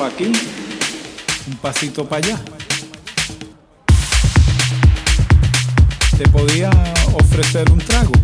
para aquí, un pasito para allá. Te podía ofrecer un trago.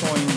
coin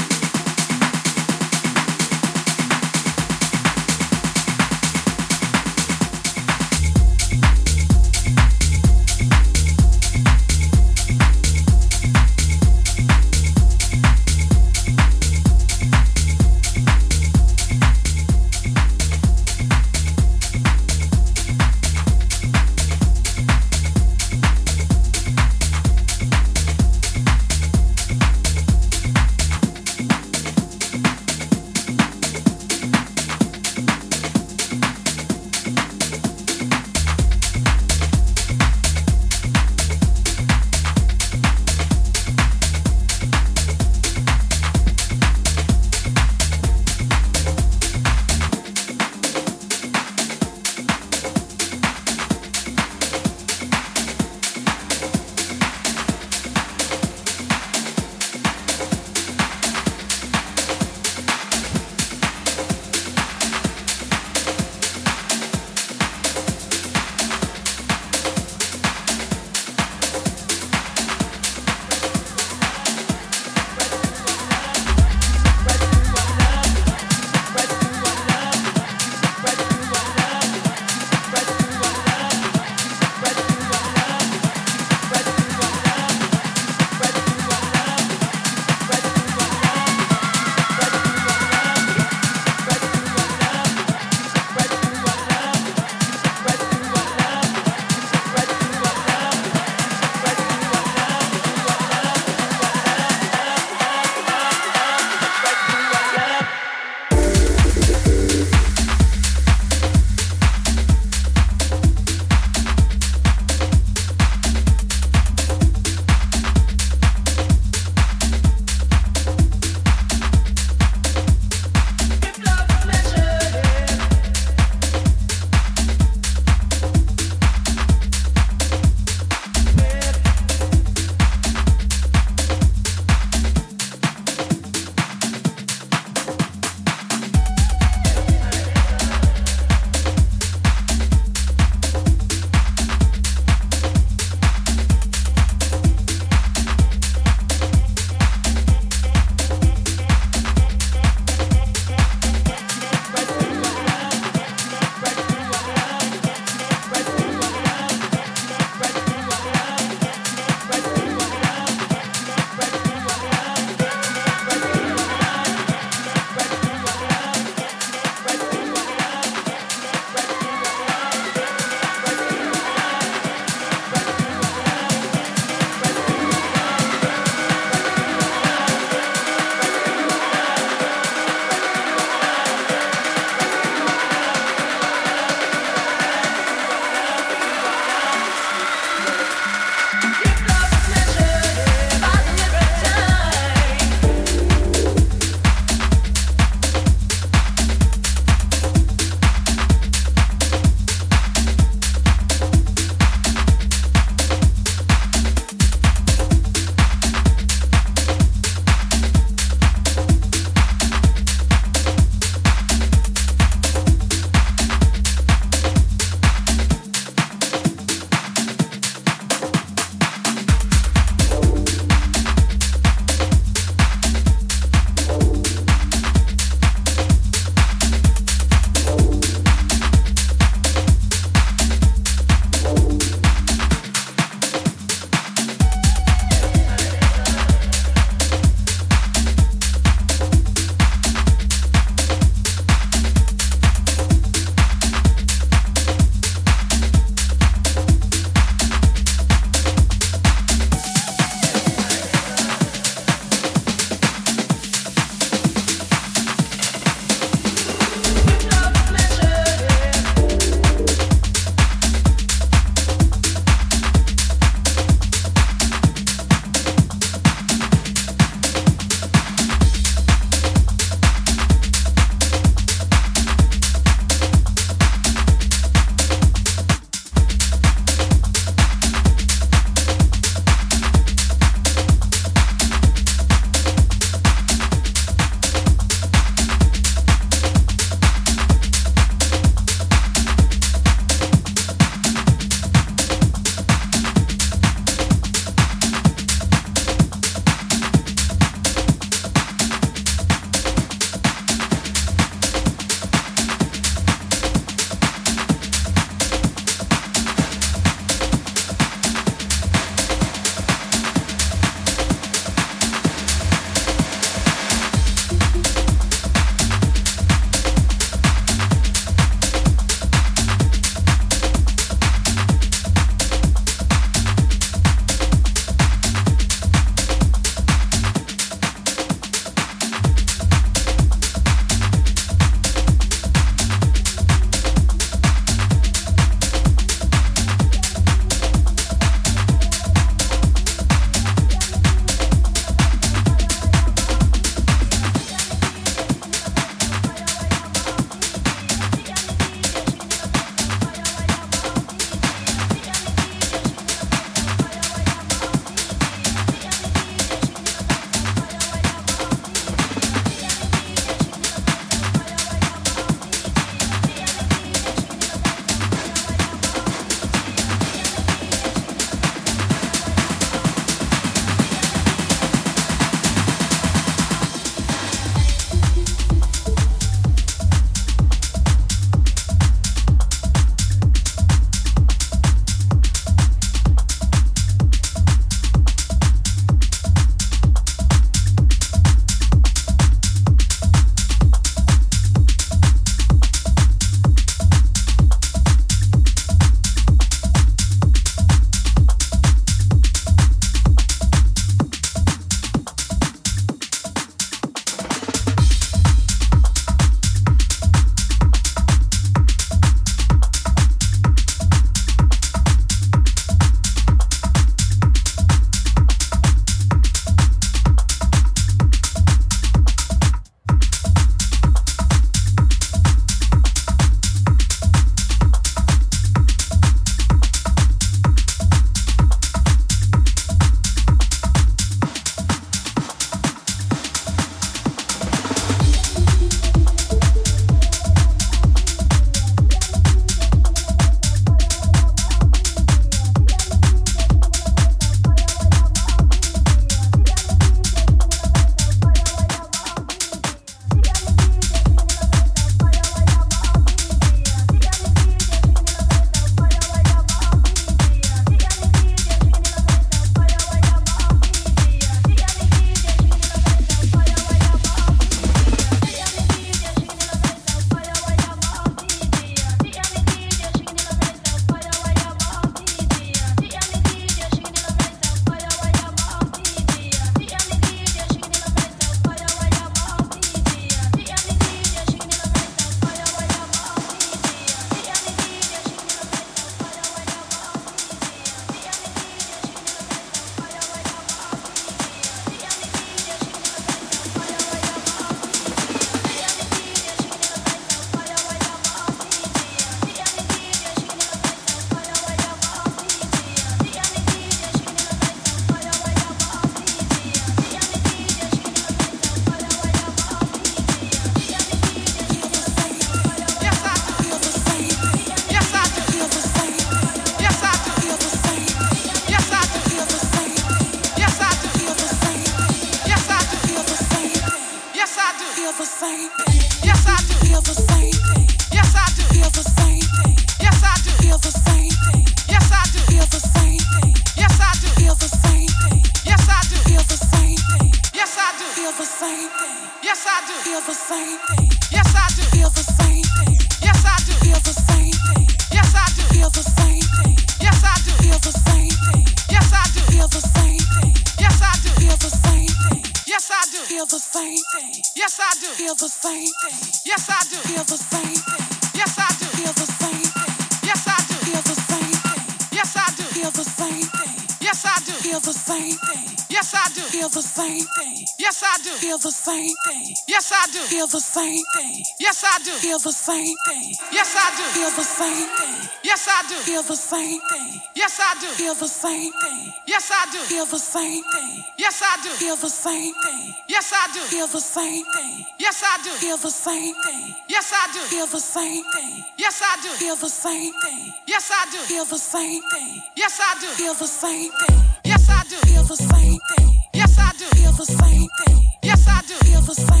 same thing. Yes, I do. Feel the same thing. Yes, I do. Feel the same thing. Yes, I do. Feel the same thing. Yes, I do. Feel the same thing. Yes, I do. Feel the same thing. Yes, I do. Feel the same thing. Yes, I do. Feel the same thing. Yes, I do. Feel the same thing. Yes, I do. Feel the same thing. Yes, I do. Feel the same thing. Yes, I do. Feel the same thing. Yes, I do. Feel the same thing. Yes, I do. Feel the same thing. Yes, I do. Feel the same thing. Yes, I do. Feel the same